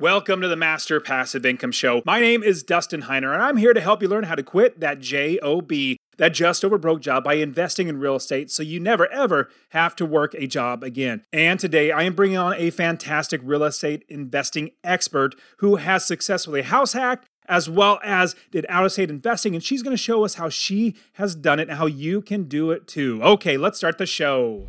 Welcome to the Master Passive Income Show. My name is Dustin Heiner, and I'm here to help you learn how to quit that JOB, that just over broke job, by investing in real estate so you never ever have to work a job again. And today I am bringing on a fantastic real estate investing expert who has successfully house hacked as well as did out of state investing. And she's going to show us how she has done it and how you can do it too. Okay, let's start the show.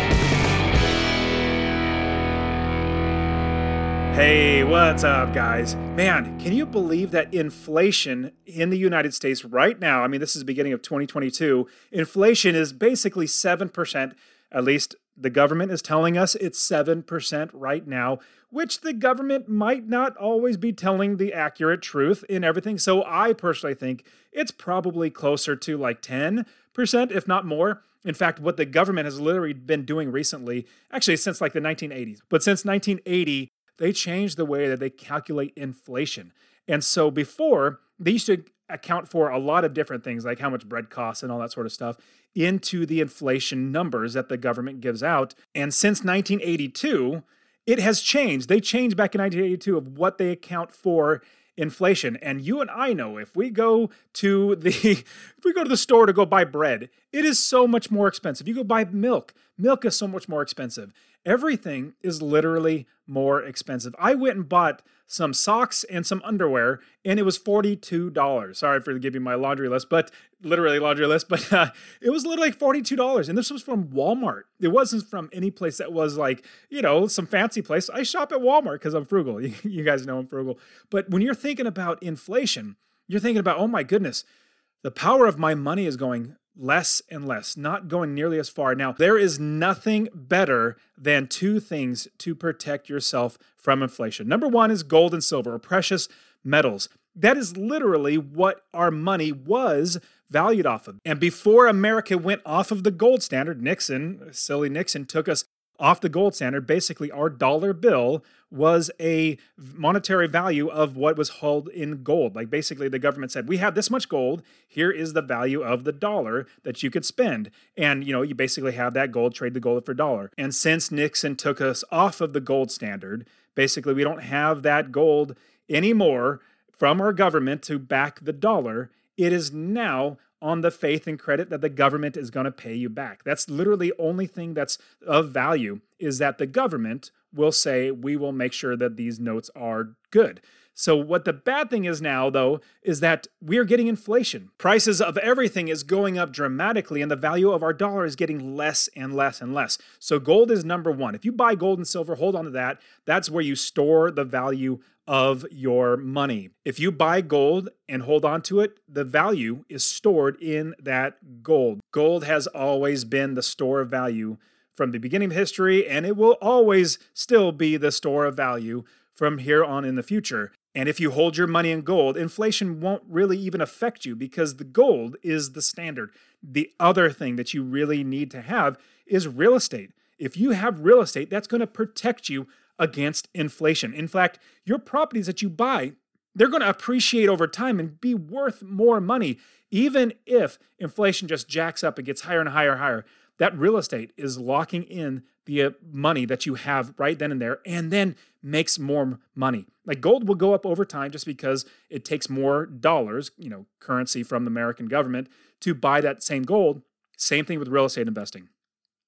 Hey, what's up, guys? Man, can you believe that inflation in the United States right now? I mean, this is the beginning of 2022. Inflation is basically 7%, at least the government is telling us it's 7% right now, which the government might not always be telling the accurate truth in everything. So I personally think it's probably closer to like 10%, if not more. In fact, what the government has literally been doing recently, actually since like the 1980s, but since 1980, they changed the way that they calculate inflation. And so before, they used to account for a lot of different things, like how much bread costs and all that sort of stuff, into the inflation numbers that the government gives out. And since 1982, it has changed. They changed back in 1982 of what they account for inflation. And you and I know if we go to the if we go to the store to go buy bread, it is so much more expensive. You go buy milk, milk is so much more expensive. Everything is literally more expensive. I went and bought some socks and some underwear, and it was $42. Sorry for giving my laundry list, but literally laundry list, but uh, it was literally $42. And this was from Walmart. It wasn't from any place that was like, you know, some fancy place. I shop at Walmart because I'm frugal. You guys know I'm frugal. But when you're thinking about inflation, you're thinking about, oh my goodness, the power of my money is going less and less, not going nearly as far. Now, there is nothing better than two things to protect yourself from inflation. Number one is gold and silver, or precious metals. That is literally what our money was valued off of. And before America went off of the gold standard, Nixon, silly Nixon, took us off the gold standard, basically our dollar bill was a monetary value of what was held in gold. Like basically the government said, we have this much gold, here is the value of the dollar that you could spend. And you know, you basically have that gold, trade the gold for dollar. And since Nixon took us off of the gold standard, basically we don't have that gold anymore from our government to back the dollar. It is now on the faith and credit that the government is going to pay you back. That's literally only thing that's of value is that the government will say we will make sure that these notes are good. So what the bad thing is now though is that we are getting inflation. Prices of everything is going up dramatically and the value of our dollar is getting less and less and less. So gold is number 1. If you buy gold and silver, hold on to that. That's where you store the value of your money. If you buy gold and hold on to it, the value is stored in that gold. Gold has always been the store of value from the beginning of history, and it will always still be the store of value from here on in the future. And if you hold your money in gold, inflation won't really even affect you because the gold is the standard. The other thing that you really need to have is real estate. If you have real estate, that's going to protect you against inflation. In fact, your properties that you buy, they're going to appreciate over time and be worth more money, even if inflation just jacks up and gets higher and higher and higher. That real estate is locking in the uh, money that you have right then and there and then makes more money. Like gold will go up over time just because it takes more dollars, you know, currency from the American government to buy that same gold. Same thing with real estate investing.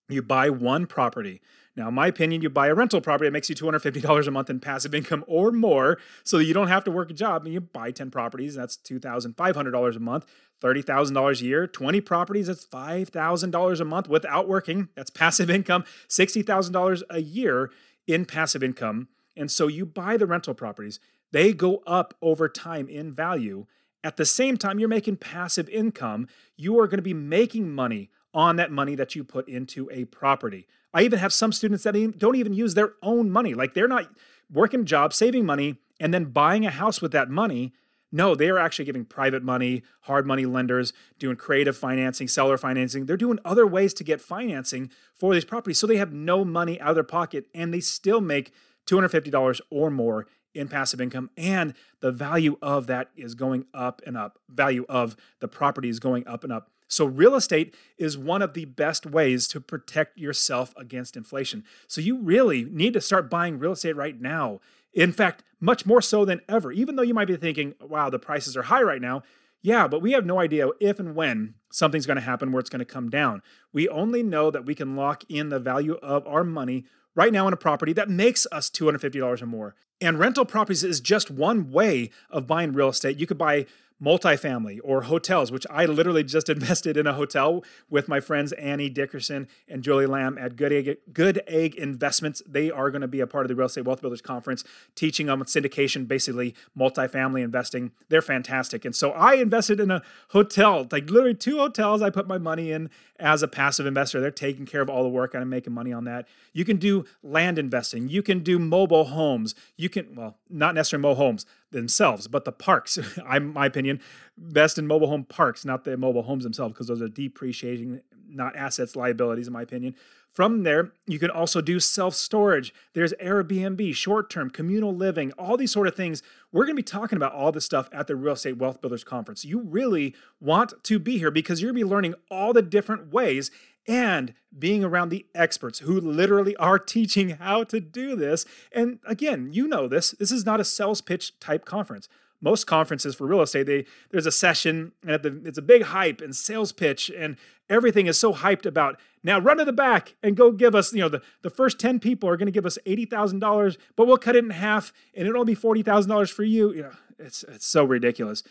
You buy one property. Now, in my opinion, you buy a rental property, it makes you $250 a month in passive income or more, so that you don't have to work a job. And you buy 10 properties, that's $2,500 a month, $30,000 a year. 20 properties, that's $5,000 a month without working. That's passive income, $60,000 a year in passive income. And so you buy the rental properties, they go up over time in value. At the same time, you're making passive income. You are going to be making money on that money that you put into a property. I even have some students that don't even use their own money. Like they're not working jobs, saving money, and then buying a house with that money. No, they are actually giving private money, hard money lenders, doing creative financing, seller financing. They're doing other ways to get financing for these properties. So they have no money out of their pocket and they still make $250 or more in passive income and the value of that is going up and up value of the property is going up and up so real estate is one of the best ways to protect yourself against inflation so you really need to start buying real estate right now in fact much more so than ever even though you might be thinking wow the prices are high right now yeah, but we have no idea if and when something's going to happen where it's going to come down. We only know that we can lock in the value of our money right now in a property that makes us $250 or more. And rental properties is just one way of buying real estate. You could buy multifamily or hotels, which I literally just invested in a hotel with my friends Annie Dickerson and Julie Lamb at Good Egg, Good Egg Investments. They are going to be a part of the Real Estate Wealth Builders Conference, teaching on syndication, basically multifamily investing. They're fantastic. And so I invested in a hotel, like literally two hotels I put my money in as a passive investor. They're taking care of all the work and I'm making money on that. You can do land investing. You can do mobile homes. You can, well, not necessarily mobile homes themselves, but the parks. I'm my opinion, best in mobile home parks, not the mobile homes themselves, because those are depreciating, not assets, liabilities, in my opinion. From there, you can also do self storage. There's Airbnb, short term, communal living, all these sort of things. We're going to be talking about all this stuff at the Real Estate Wealth Builders Conference. You really want to be here because you're going to be learning all the different ways and being around the experts who literally are teaching how to do this. And again, you know this. This is not a sales pitch type conference most conferences for real estate, they there's a session and it's a big hype and sales pitch and everything is so hyped about now run to the back and go give us, you know, the, the first 10 people are going to give us $80,000, but we'll cut it in half and it'll be $40,000 for you. You know, it's, it's so ridiculous.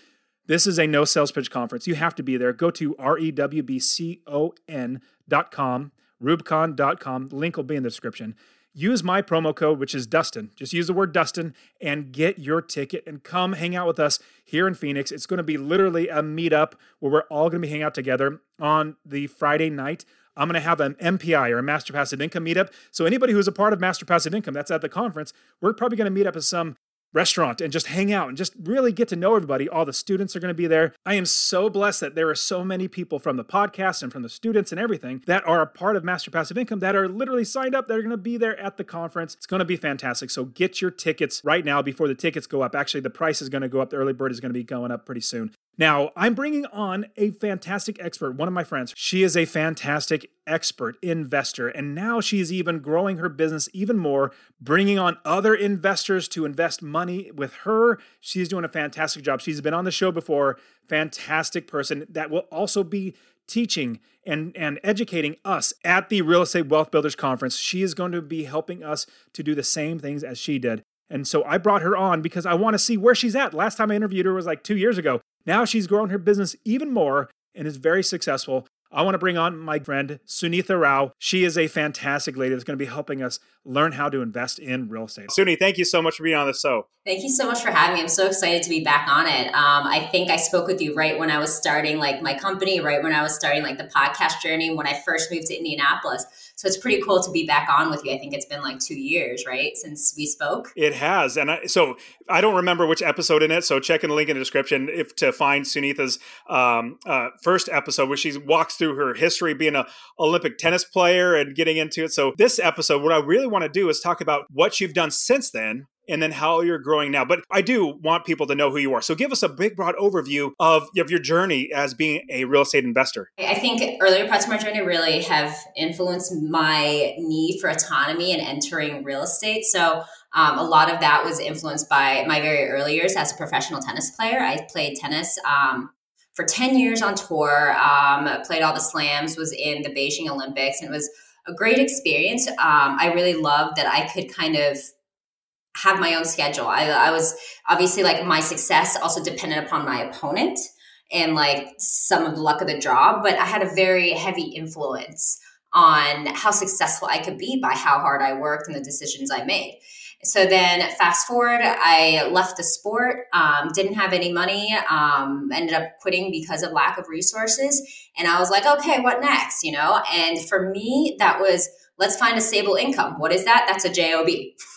This is a no sales pitch conference. You have to be there. Go to R-E-W-B-C-O-N.com, RubeCon.com. Link will be in the description use my promo code, which is Dustin. Just use the word Dustin and get your ticket and come hang out with us here in Phoenix. It's going to be literally a meetup where we're all going to be hanging out together on the Friday night. I'm going to have an MPI or a Master Passive Income meetup. So anybody who's a part of Master Passive Income that's at the conference, we're probably going to meet up at some restaurant and just hang out and just really get to know everybody. All the students are going to be there. I am so blessed that there are so many people from the podcast and from the students and everything that are a part of Master Passive Income that are literally signed up. They're going to be there at the conference. It's going to be fantastic. So get your tickets right now before the tickets go up. Actually, the price is going to go up. The early bird is going to be going up pretty soon. Now, I'm bringing on a fantastic expert, one of my friends. She is a fantastic expert investor, and now she's even growing her business even more, bringing on other investors to invest money with her. She's doing a fantastic job. She's been on the show before, fantastic person that will also be teaching and, and educating us at the Real Estate Wealth Builders Conference. She is going to be helping us to do the same things as she did. And so I brought her on because I want to see where she's at. Last time I interviewed her was like two years ago. Now she's grown her business even more and is very successful. I want to bring on my friend Sunitha Rao. She is a fantastic lady that's going to be helping us learn how to invest in real estate. Suni, thank you so much for being on the show. Thank you so much for having me. I'm so excited to be back on it. Um, I think I spoke with you right when I was starting like my company, right when I was starting like the podcast journey when I first moved to Indianapolis. So it's pretty cool to be back on with you. I think it's been like two years, right, since we spoke. It has, and I, so I don't remember which episode in it. So check in the link in the description if to find Sunitha's um, uh, first episode where she walks through her history being an Olympic tennis player and getting into it. So this episode, what I really want to do is talk about what you've done since then and then how you're growing now. But I do want people to know who you are. So give us a big, broad overview of, of your journey as being a real estate investor. I think earlier parts of my journey really have influenced my need for autonomy and entering real estate. So um, a lot of that was influenced by my very early years as a professional tennis player. I played tennis um, for 10 years on tour, um, played all the slams, was in the Beijing Olympics, and it was a great experience. Um, I really loved that I could kind of have my own schedule. I, I was obviously like my success also depended upon my opponent and like some of the luck of the job, but I had a very heavy influence on how successful I could be by how hard I worked and the decisions I made. So then, fast forward, I left the sport, um, didn't have any money, um, ended up quitting because of lack of resources. And I was like, okay, what next? You know? And for me, that was let's find a stable income. What is that? That's a JOB.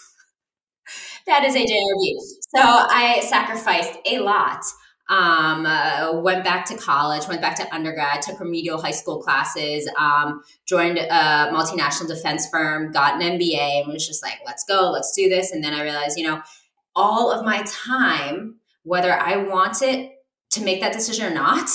that is a JOB. So I sacrificed a lot. Um, uh, went back to college, went back to undergrad, took remedial high school classes, um, joined a multinational defense firm, got an MBA, and was just like, let's go, let's do this. And then I realized, you know, all of my time, whether I want it to make that decision or not,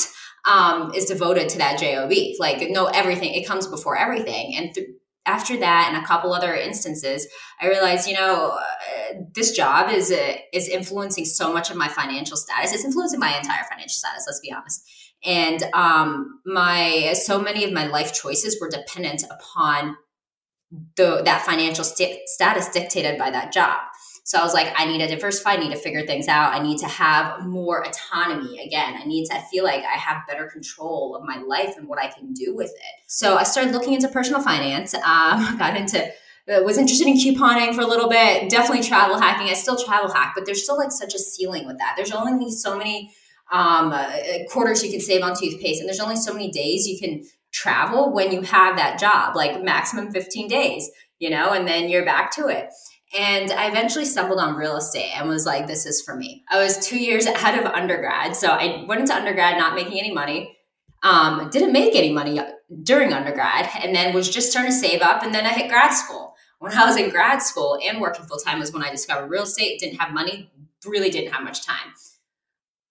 um, is devoted to that job. Like, no, everything it comes before everything, and th- after that and a couple other instances, I realized, you know, uh, this job is uh, is influencing so much of my financial status. It's influencing my entire financial status. Let's be honest. And um, my so many of my life choices were dependent upon the that financial st- status dictated by that job. So I was like, I need to diversify, I need to figure things out. I need to have more autonomy again. I need to feel like I have better control of my life and what I can do with it. So I started looking into personal finance. Um, got into uh, was interested in couponing for a little bit, definitely travel hacking. I still travel hack, but there's still like such a ceiling with that. There's only so many um, uh, quarters you can save on toothpaste, and there's only so many days you can travel when you have that job, like maximum 15 days, you know, and then you're back to it. And I eventually stumbled on real estate and was like, this is for me. I was two years out of undergrad. So I went into undergrad not making any money. Um, didn't make any money during undergrad and then was just starting to save up. And then I hit grad school. When I was in grad school and working full time was when I discovered real estate, didn't have money, really didn't have much time.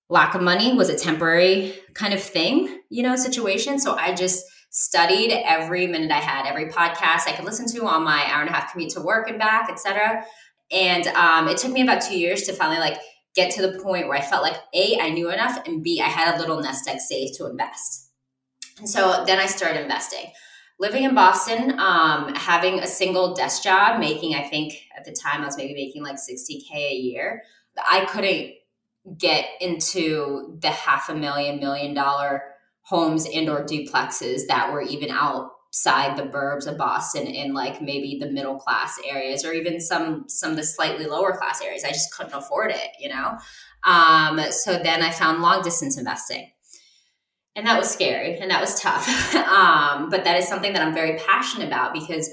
Lack of money was a temporary kind of thing, you know, situation. So I just studied every minute I had, every podcast I could listen to on my hour and a half commute to work and back, etc. And um, it took me about two years to finally like get to the point where I felt like a I knew enough, and b I had a little nest egg saved to invest. And so then I started investing. Living in Boston, um, having a single desk job, making I think at the time I was maybe making like 60k a year. I couldn't get into the half a million million dollar homes and or duplexes that were even outside the burbs of Boston in like maybe the middle class areas or even some some of the slightly lower class areas. I just couldn't afford it, you know. Um, so then I found long distance investing. And that was scary and that was tough. um, but that is something that I'm very passionate about because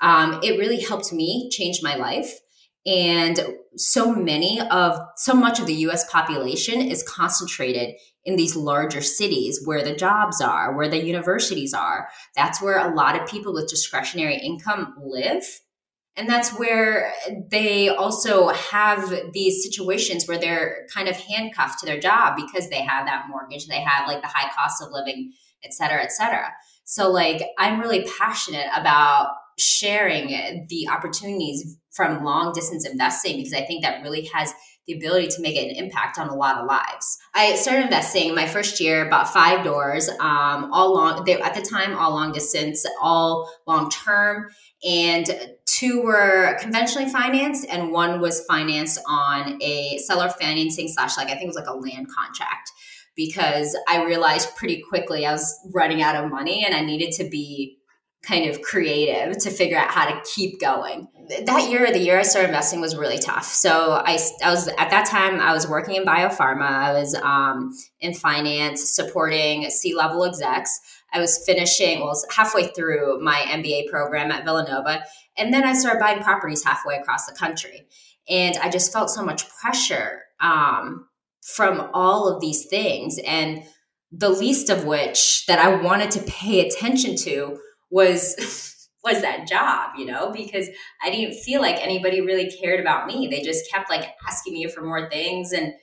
um, it really helped me change my life. And so many of so much of the US population is concentrated in these larger cities where the jobs are, where the universities are. That's where a lot of people with discretionary income live. And that's where they also have these situations where they're kind of handcuffed to their job because they have that mortgage, they have like the high cost of living, et cetera, et cetera. So, like, I'm really passionate about sharing the opportunities from long distance investing because I think that really has the ability to make an impact on a lot of lives. I started investing my first year, about five doors, um, all long, they, at the time, all long distance, all long term. And two were conventionally financed, and one was financed on a seller financing slash, like, I think it was like a land contract because I realized pretty quickly I was running out of money and I needed to be kind of creative to figure out how to keep going. That year, the year I started investing was really tough. So I, I was at that time I was working in biopharma. I was um, in finance, supporting C level execs. I was finishing, well, halfway through my MBA program at Villanova, and then I started buying properties halfway across the country. And I just felt so much pressure um, from all of these things, and the least of which that I wanted to pay attention to was was that job, you know, because I didn't feel like anybody really cared about me. They just kept like asking me for more things and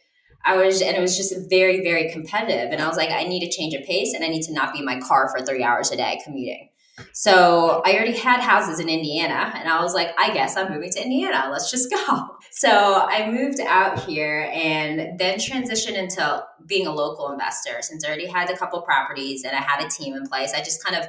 I was and it was just very very competitive and I was like I need to change a pace and I need to not be in my car for 3 hours a day commuting. So I already had houses in Indiana and I was like I guess I'm moving to Indiana. Let's just go. So I moved out here and then transitioned into being a local investor since I already had a couple properties and I had a team in place. I just kind of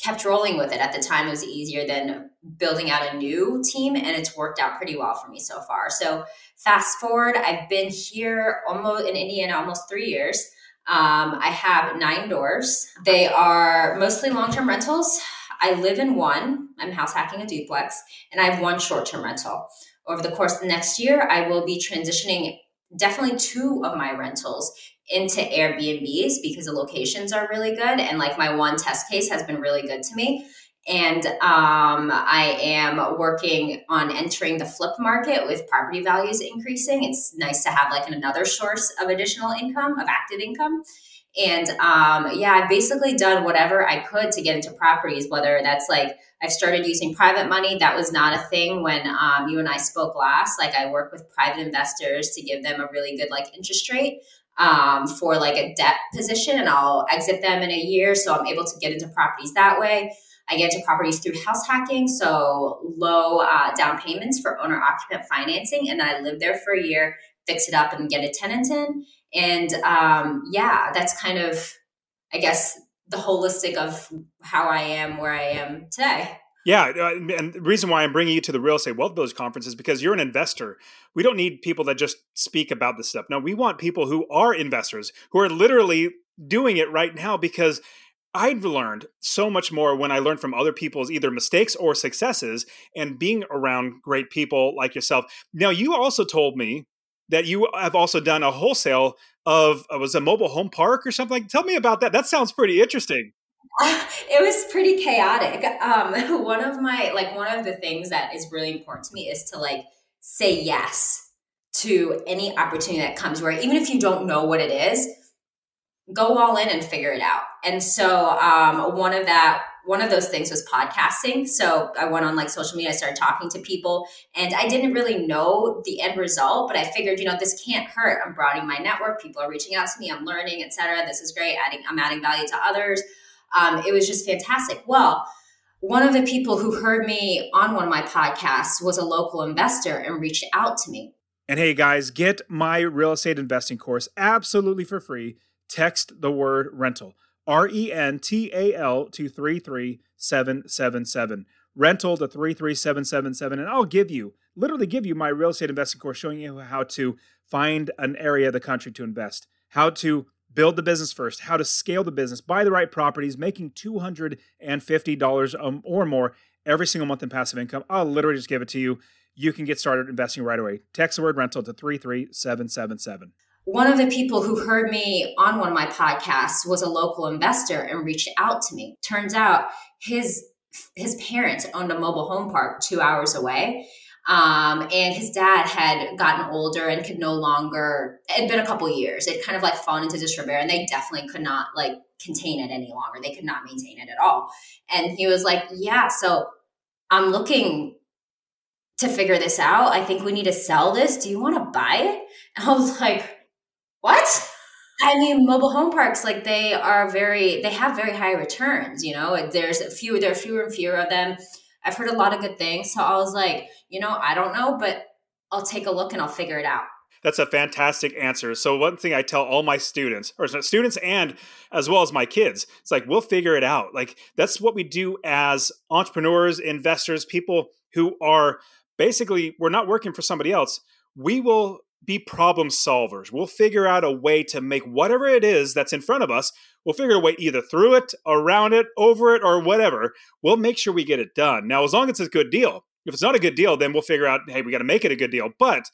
kept rolling with it. At the time, it was easier than building out a new team, and it's worked out pretty well for me so far. So, fast forward, I've been here almost in Indiana almost three years. Um, I have nine doors. They are mostly long term rentals. I live in one. I'm house hacking a duplex, and I have one short term rental. Over the course of the next year, I will be transitioning definitely two of my rentals into Airbnbs because the locations are really good. And like my one test case has been really good to me. And um, I am working on entering the flip market with property values increasing. It's nice to have like another source of additional income, of active income. And um, yeah, I've basically done whatever I could to get into properties, whether that's like I've started using private money. That was not a thing when um, you and I spoke last. Like I work with private investors to give them a really good like interest rate um, for like a debt position, and I'll exit them in a year. So I'm able to get into properties that way. I get into properties through house hacking, so low uh, down payments for owner occupant financing, and then I live there for a year, fix it up, and get a tenant in. And um, yeah, that's kind of, I guess, the holistic of how I am where I am today. Yeah, uh, and the reason why I'm bringing you to the Real Estate Wealth Builders Conference is because you're an investor. We don't need people that just speak about this stuff. No, we want people who are investors, who are literally doing it right now because I've learned so much more when I learned from other people's either mistakes or successes and being around great people like yourself. Now, you also told me that you have also done a wholesale of uh, was a mobile home park or something. Tell me about that. That sounds pretty interesting. it was pretty chaotic. Um, one of my like one of the things that is really important to me is to like say yes to any opportunity that comes. Where even if you don't know what it is, go all in and figure it out. And so um, one of that one of those things was podcasting. So I went on like social media, I started talking to people, and I didn't really know the end result, but I figured, you know, this can't hurt. I'm broadening my network. People are reaching out to me. I'm learning, etc. This is great. Adding, I'm adding value to others. Um, it was just fantastic. Well, one of the people who heard me on one of my podcasts was a local investor and reached out to me. And hey, guys, get my real estate investing course absolutely for free. Text the word rental R E N T A L to 33777. Rental to 33777. And I'll give you, literally give you my real estate investing course showing you how to find an area of the country to invest, how to build the business first, how to scale the business, buy the right properties, making $250 um, or more every single month in passive income. I'll literally just give it to you. You can get started investing right away. Text the word rental to 33777 one of the people who heard me on one of my podcasts was a local investor and reached out to me. Turns out his his parents owned a mobile home park two hours away. Um, and his dad had gotten older and could no longer it had been a couple years it kind of like fallen into disrepair and they definitely could not like contain it any longer they could not maintain it at all and he was like yeah so i'm looking to figure this out i think we need to sell this do you want to buy it and i was like what? I mean, mobile home parks, like they are very, they have very high returns. You know, there's a few, there are fewer and fewer of them. I've heard a lot of good things. So I was like, you know, I don't know, but I'll take a look and I'll figure it out. That's a fantastic answer. So one thing I tell all my students, or students and as well as my kids, it's like we'll figure it out. Like that's what we do as entrepreneurs, investors, people who are basically we're not working for somebody else. We will be problem solvers. We'll figure out a way to make whatever it is that's in front of us, we'll figure a way either through it, around it, over it, or whatever. We'll make sure we get it done. Now, as long as it's a good deal. If it's not a good deal, then we'll figure out, hey, we got to make it a good deal. But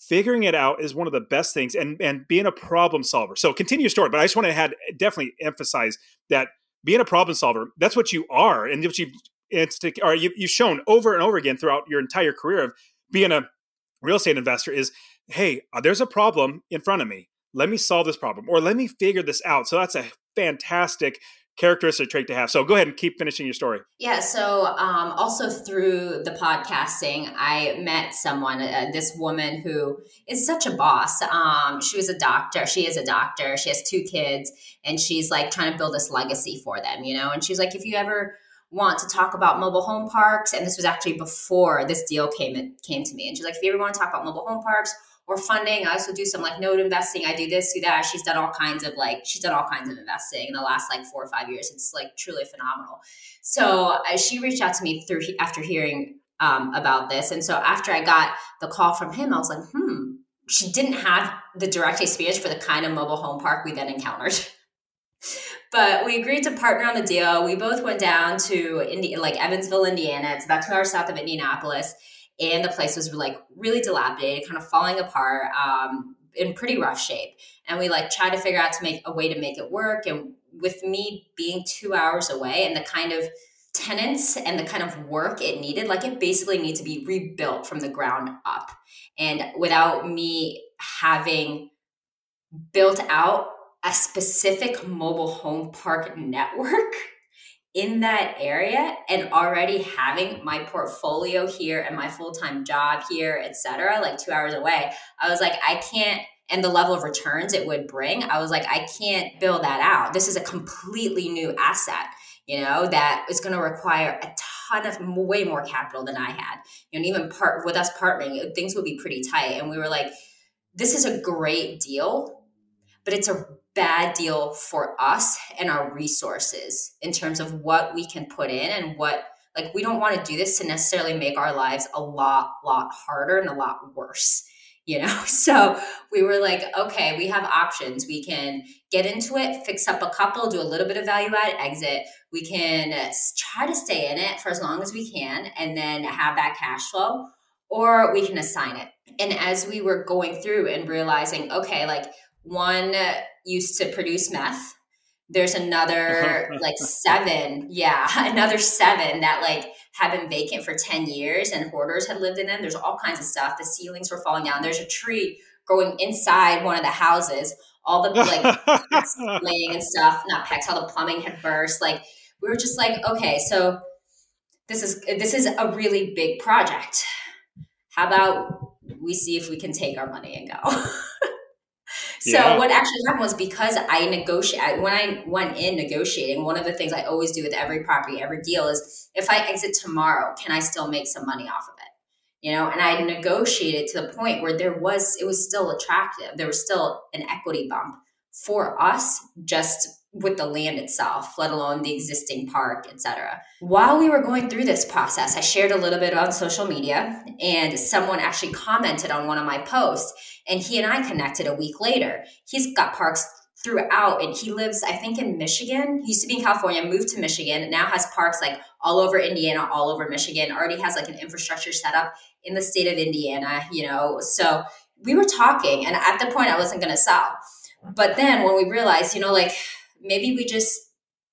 figuring it out is one of the best things and and being a problem solver. So continue your story, but I just want to had definitely emphasize that being a problem solver, that's what you are. And what you it's to, or you, you've shown over and over again throughout your entire career of being a real estate investor is hey, uh, there's a problem in front of me. Let me solve this problem or let me figure this out. So that's a fantastic characteristic trait to have. So go ahead and keep finishing your story. Yeah. So um, also through the podcasting, I met someone, uh, this woman who is such a boss. Um, she was a doctor. She is a doctor. She has two kids, and she's like trying to build this legacy for them. You know, and she's like, if you ever want to talk about mobile home parks, and this was actually before this deal came came to me, and she's like, if you ever want to talk about mobile home parks or funding. I also do some like note investing. I do this, do that. She's done all kinds of like, she's done all kinds of investing in the last like four or five years. It's like truly phenomenal. So uh, she reached out to me through after hearing um, about this. And so after I got the call from him, I was like, hmm, she didn't have the direct experience for the kind of mobile home park we then encountered. but we agreed to partner on the deal. We both went down to Indi- like Evansville, Indiana. It's about two hours south of Indianapolis and the place was like really dilapidated, kind of falling apart, um, in pretty rough shape. And we like tried to figure out to make a way to make it work. And with me being two hours away and the kind of tenants and the kind of work it needed, like it basically needed to be rebuilt from the ground up. And without me having built out a specific mobile home park network in that area and already having my portfolio here and my full-time job here etc like 2 hours away i was like i can't and the level of returns it would bring i was like i can't build that out. This is a completely new asset you know that is going to require a ton of way more capital than i had. You know, and even part with us partnering things would be pretty tight. And we were like this is a great deal but it's a bad deal for us and our resources in terms of what we can put in and what like we don't want to do this to necessarily make our lives a lot lot harder and a lot worse you know? So we were like okay we have options. We can get into it fix up a couple do a little bit of value add exit. We can uh, try to stay in it for as long as we can and then have that cash flow or we can assign it. And as we were going through and realizing okay like one used to produce meth. There's another like seven, yeah, another seven that like have been vacant for 10 years and hoarders had lived in them. There's all kinds of stuff. The ceilings were falling down. There's a tree growing inside one of the houses. All the like laying and stuff, not PEX, all the plumbing had burst. Like we were just like, okay, so this is this is a really big project. How about we see if we can take our money and go? So yeah. what actually happened was because I negotiate when I went in negotiating, one of the things I always do with every property, every deal is if I exit tomorrow, can I still make some money off of it? You know, and I negotiated to the point where there was it was still attractive. There was still an equity bump for us just with the land itself, let alone the existing park, etc. While we were going through this process, I shared a little bit on social media and someone actually commented on one of my posts and he and I connected a week later. He's got parks throughout and he lives I think in Michigan. He used to be in California, moved to Michigan, and now has parks like all over Indiana, all over Michigan. Already has like an infrastructure set up in the state of Indiana, you know. So we were talking and at the point I wasn't going to sell. But then when we realized, you know, like maybe we just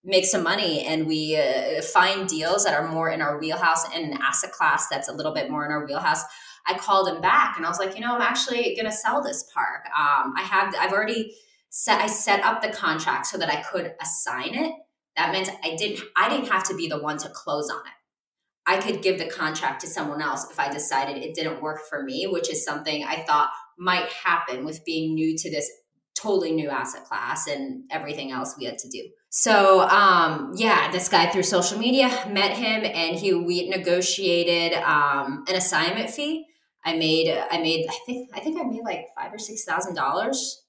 make some money and we uh, find deals that are more in our wheelhouse and an asset class that's a little bit more in our wheelhouse. I called him back and I was like, you know, I'm actually going to sell this park. Um, I have, I've already set, I set up the contract so that I could assign it. That meant I didn't, I didn't have to be the one to close on it. I could give the contract to someone else if I decided it didn't work for me, which is something I thought might happen with being new to this totally new asset class and everything else we had to do. So um, yeah, this guy through social media met him and he we negotiated um, an assignment fee. I made I made I think I think I made like five or six thousand dollars,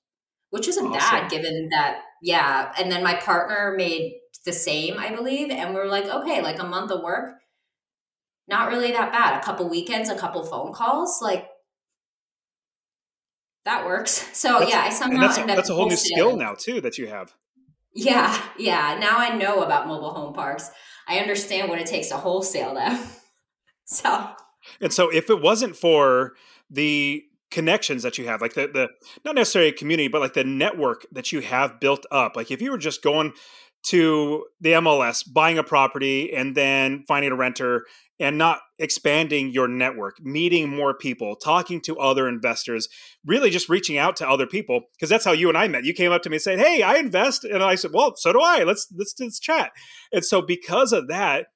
which wasn't awesome. bad given that yeah. And then my partner made the same, I believe, and we were like, okay, like a month of work, not really that bad. A couple weekends, a couple phone calls, like that works. So that's, yeah, I somehow that's, a, that's a whole new skill now too that you have. Yeah, yeah. Now I know about mobile home parks. I understand what it takes to wholesale them. so and so if it wasn't for the connections that you have, like the the not necessarily a community, but like the network that you have built up, like if you were just going to the MLS, buying a property and then finding a renter and not expanding your network, meeting more people, talking to other investors, really just reaching out to other people because that's how you and I met. You came up to me and said, "Hey, I invest," and I said, "Well, so do I. Let's let's let's chat." And so because of that,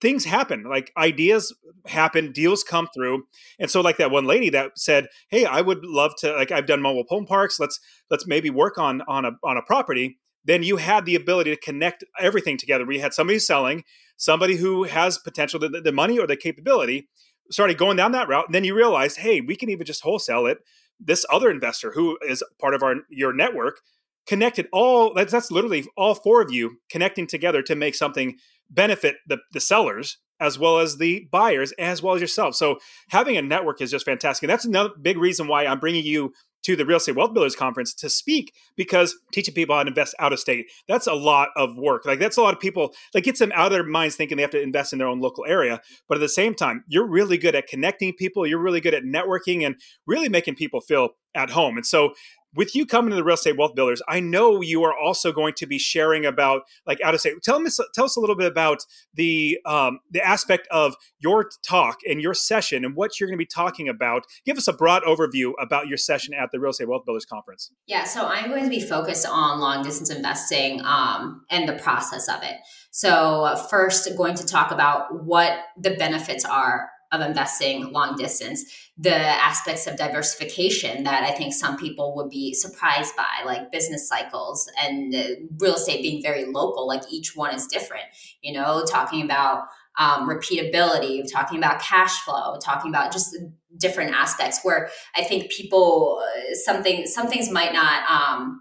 things happen. Like ideas happen, deals come through, and so like that one lady that said, "Hey, I would love to like I've done mobile home parks. Let's let's maybe work on on a on a property." Then you had the ability to connect everything together. We had somebody selling somebody who has potential, the, the money or the capability, started going down that route. And then you realized, hey, we can even just wholesale it. This other investor who is part of our your network connected all that's, that's literally all four of you connecting together to make something benefit the, the sellers as well as the buyers as well as yourself so having a network is just fantastic and that's another big reason why i'm bringing you to the Real Estate Wealth Builders Conference to speak because teaching people how to invest out of state, that's a lot of work. Like that's a lot of people, like gets them out of their minds thinking they have to invest in their own local area. But at the same time, you're really good at connecting people, you're really good at networking and really making people feel at home. And so with you coming to the real estate wealth builders, I know you are also going to be sharing about like out of state. Tell us tell us a little bit about the um, the aspect of your talk and your session and what you're going to be talking about. Give us a broad overview about your session at the Real Estate Wealth Builders Conference. Yeah, so I'm going to be focused on long distance investing um, and the process of it. So first, going to talk about what the benefits are of investing long distance, the aspects of diversification that I think some people would be surprised by, like business cycles and real estate being very local, like each one is different, you know, talking about um, repeatability, talking about cash flow, talking about just different aspects where I think people, uh, something, some things might not um,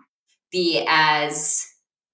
be as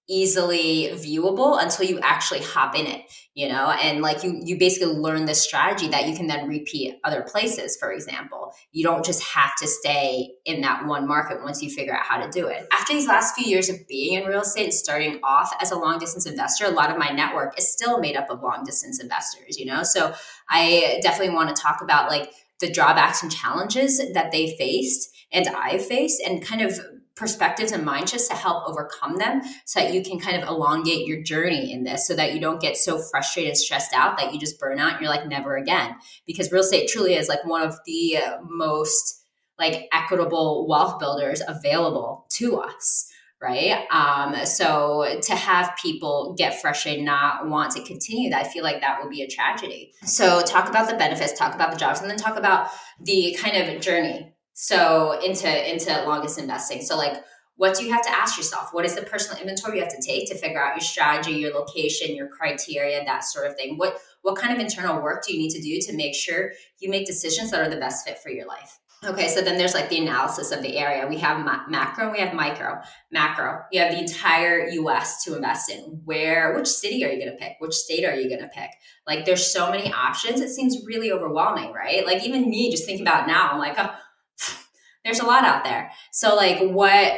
easily viewable until you actually hop in it you know? And like you you basically learn this strategy that you can then repeat other places for example. You don't just have to stay in that one market once you figure out how to do it. After these last few years of being in real estate and starting off as a long distance investor a lot of my network is still made up of long distance investors you know? So i definitely want to talk about like the drawbacks and challenges that they faced and i faced and kind of perspectives and mind shifts to help overcome them so that you can kind of elongate your journey in this so that you don't get so frustrated and stressed out that you just burn out and you're like never again. Because real estate truly is like one of the most like equitable wealth builders available to us right? Um so to have people get frustrated not want to continue that i feel like that would be a tragedy. So talk about the benefits talk about the jobs and then talk about the kind of journey so into into longest investing. So like what do you have to ask yourself? What is the personal inventory you have to take to figure out your strategy your location your criteria that sort of thing? What what kind of internal work do you need to do to make sure you make decisions that are the best fit for your life? Okay so then there's like the analysis of the area. We have ma- macro and we have micro. Macro you have the entire us to invest in. Where which city are you going to pick? Which state are you going to pick? Like there's so many options. It seems really overwhelming right? Like even me just thinking about now i'm like oh, there's a lot out there. So, like, what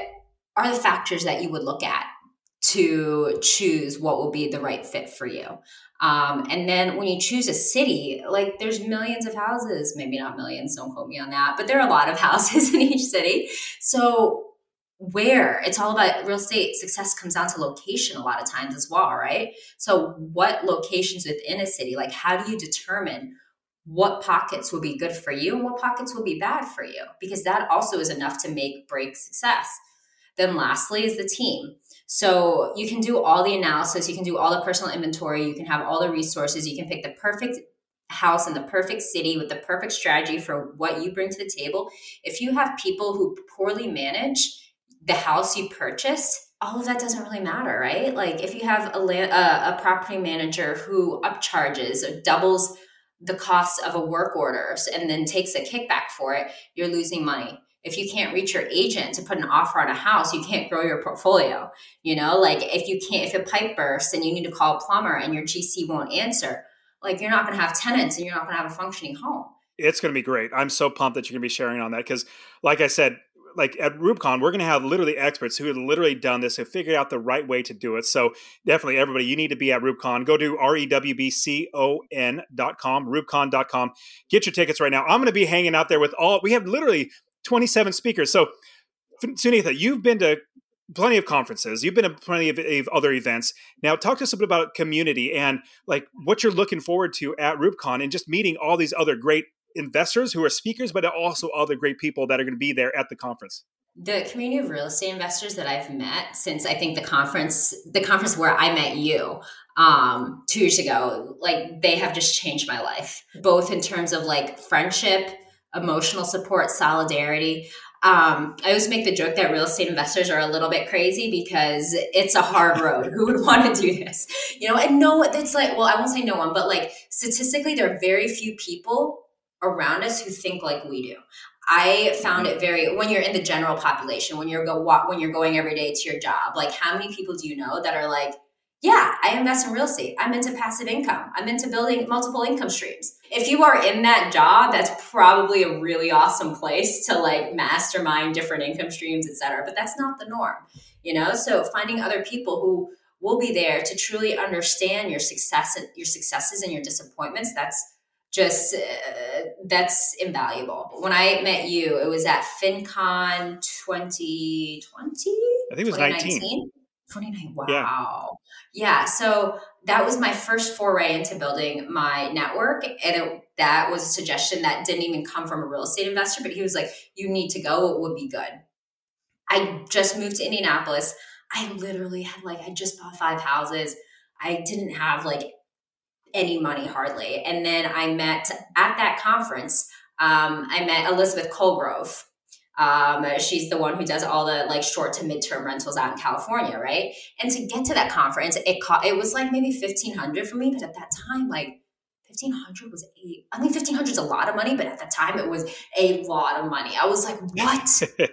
are the factors that you would look at to choose what will be the right fit for you? Um, and then when you choose a city, like there's millions of houses, maybe not millions, don't quote me on that, but there are a lot of houses in each city. So where it's all about real estate success comes down to location a lot of times as well, right? So what locations within a city, like how do you determine what pockets will be good for you and what pockets will be bad for you because that also is enough to make break success. Then lastly is the team. So you can do all the analysis you can do all the personal inventory you can have all the resources you can pick the perfect house in the perfect city with the perfect strategy for what you bring to the table. If you have people who poorly manage the house you purchased all of that doesn't really matter, right? Like if you have a, a, uh, a property manager who upcharges or doubles the cost of a work order and then takes a kickback for it, you're losing money. If you can't reach your agent to put an offer on a house, you can't grow your portfolio. You know, like if you can't, if a pipe bursts and you need to call a plumber and your GC won't answer, like you're not going to have tenants and you're not going to have a functioning home. It's going to be great. I'm so pumped that you're going to be sharing on that because, like I said, like at RubeCon, we're going to have literally experts who have literally done this, have figured out the right way to do it. So definitely, everybody, you need to be at RubeCon. Go to R-E-W-B-C-O-N dot com, RubeCon.com. Get your tickets right now. I'm going to be hanging out there with all, we have literally 27 speakers. So Sunitha, you've been to plenty of conferences. You've been to plenty of, of, other events. Now, talk to us a bit about community and like what you're looking forward to at RubeCon and just meeting all these other great investors who are speakers, but also other great people that are going to be there at the conference? The community of real estate investors that I've met since I think the conference, the conference where I met you um, two years ago, like they have just changed my life, both in terms of like friendship, emotional support, solidarity. Um, I always make the joke that real estate investors are a little bit crazy because it's a hard road. Who would want to do this? You know, and no, it's like, well, I won't say no one, but like statistically, there are very few people around us who think like we do. I found mm-hmm. it very when you're in the general population, when you're go when you're going every day to your job, like how many people do you know that are like, yeah, I invest in real estate. I'm into passive income. I'm into building multiple income streams. If you are in that job, that's probably a really awesome place to like mastermind different income streams, et cetera. But that's not the norm, you know. So finding other people who will be there to truly understand your success, your successes and your disappointments. That's just uh, that's invaluable. When I met you, it was at FinCon 2020. I think it was 19. 29. Wow. Yeah. yeah. So that was my first foray into building my network. And it, that was a suggestion that didn't even come from a real estate investor, but he was like, you need to go. It would be good. I just moved to Indianapolis. I literally had like, I just bought five houses. I didn't have like any money hardly. And then I met at that conference, um, I met Elizabeth Colegrove. Um, she's the one who does all the like short to midterm rentals out in California, right? And to get to that conference, it cost it was like maybe fifteen hundred for me, but at that time, like fifteen hundred was a I mean fifteen hundred is a lot of money, but at the time it was a lot of money. I was like, what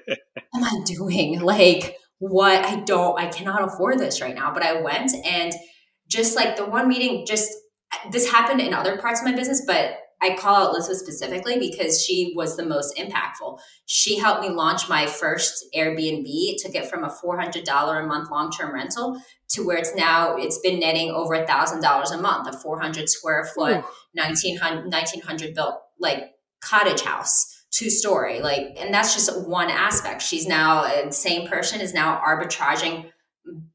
am I doing? Like, what I don't, I cannot afford this right now. But I went and just like the one meeting, just this happened in other parts of my business, but I call out Elizabeth specifically because she was the most impactful. She helped me launch my first Airbnb. It took it from a $400 a month long term rental to where it's now, it's been netting over a $1,000 a month, a 400 square foot, 1900, 1900 built like cottage house two story like and that's just one aspect she's now the uh, same person is now arbitraging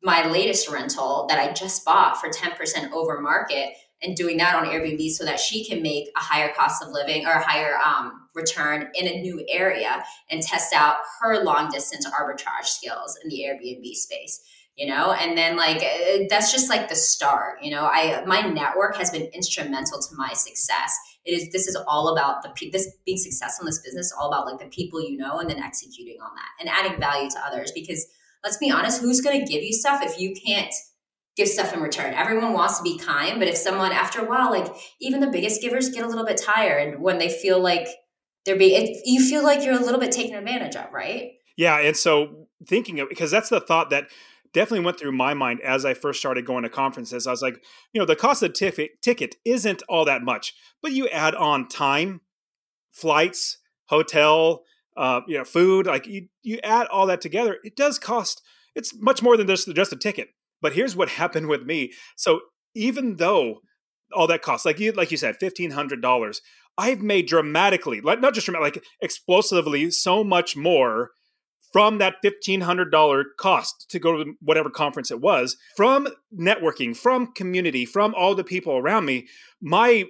my latest rental that i just bought for 10% over market and doing that on Airbnb so that she can make a higher cost of living or a higher um, return in a new area and test out her long distance arbitrage skills in the Airbnb space. You know, and then like uh, that's just like the start. You know, I my network has been instrumental to my success. It is this is all about the this being successful in this business, all about like the people you know, and then executing on that and adding value to others. Because let's be honest, who's going to give you stuff if you can't give stuff in return. Everyone wants to be kind, but if someone after a while, like even the biggest givers get a little bit tired when they feel like they're being, you feel like you're a little bit taken advantage of, right? Yeah. And so thinking of, because that's the thought that definitely went through my mind as I first started going to conferences. I was like, you know, the cost of the ticket ticket isn't all that much, but you add on time, flights, hotel, uh, you know, food, like you, you add all that together, it does cost. It's much more than just just a ticket. But here's what happened with me. So even though all that costs, like you like you said, fifteen hundred dollars, I've made dramatically, like not just dramatic, like explosively, so much more from that $1500 cost to go to whatever conference it was from networking from community from all the people around me my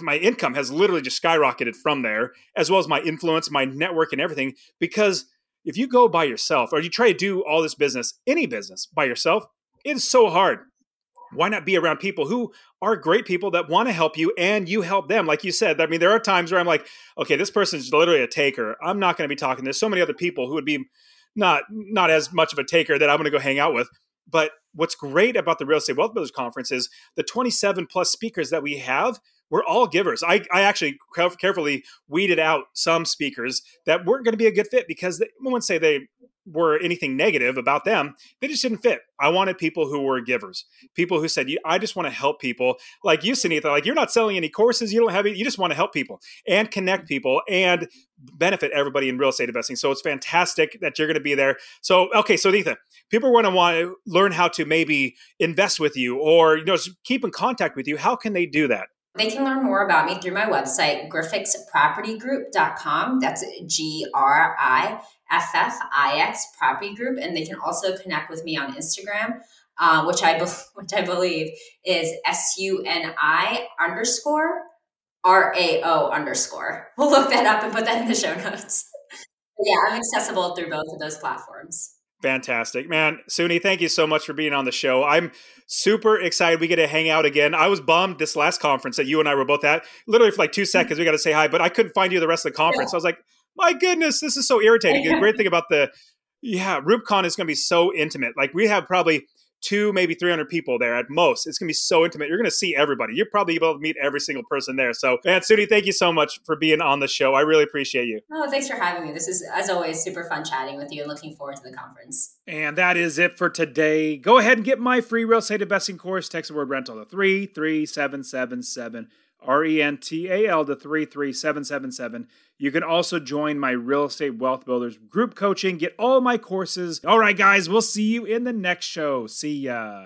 my income has literally just skyrocketed from there as well as my influence my network and everything because if you go by yourself or you try to do all this business any business by yourself it's so hard. Why not be around people who are great people that want to help you and you help them? Like you said, I mean, there are times where I'm like, okay, this person's literally a taker. I'm not going to be talking. There's so many other people who would be not not as much of a taker that I'm going to go hang out with. But what's great about the Real Estate Wealth Builders Conference is the 27 plus speakers that we have we're all givers. I, I actually carefully weeded out some speakers that weren't going to be a good fit because they, I wouldn't say they were anything negative about them. They just didn't fit. I wanted people who were givers, people who said, "I just want to help people." Like you, Sunitha, like you're not selling any courses. You don't have it. You just want to help people and connect mm. people and benefit everybody in real estate investing. So it's fantastic that you're going to be there. So okay, so Sunitha, people want to want to learn how to maybe invest with you or you know keep in contact with you. How can they do that? They can learn more about me through my website, griffixpropertygroup.com. That's G R I F F I X Property Group. And they can also connect with me on Instagram, uh, which, I be- which I believe is S U N I underscore R A O underscore. We'll look that up and put that in the show notes. yeah, I'm accessible through both of those platforms. Fantastic, man. Suni, thank you so much for being on the show. I'm super excited we get to hang out again. I was bummed this last conference that you and I were both at. Literally for like two seconds, we got to say hi, but I couldn't find you the rest of the conference. Yeah. I was like, my goodness, this is so irritating. the great thing about the, yeah, REWBCON is going to be so intimate. Like we have probably two, maybe 300 people there at most. It's going to be so intimate. You're going to see everybody. You're probably able to meet every single person there. So, man, Suni, thank you so much for being on the show. I really appreciate you. Oh, thanks for having me. This is, as always, super fun chatting with you and looking forward to the conference. And that is it for today. Go ahead and get my free real estate investing course. Text the word rental to 33777. R E N T A L to 33777. You can also join my Real Estate Wealth Builders group coaching, get all my courses. All right, guys, we'll see you in the next show. See ya.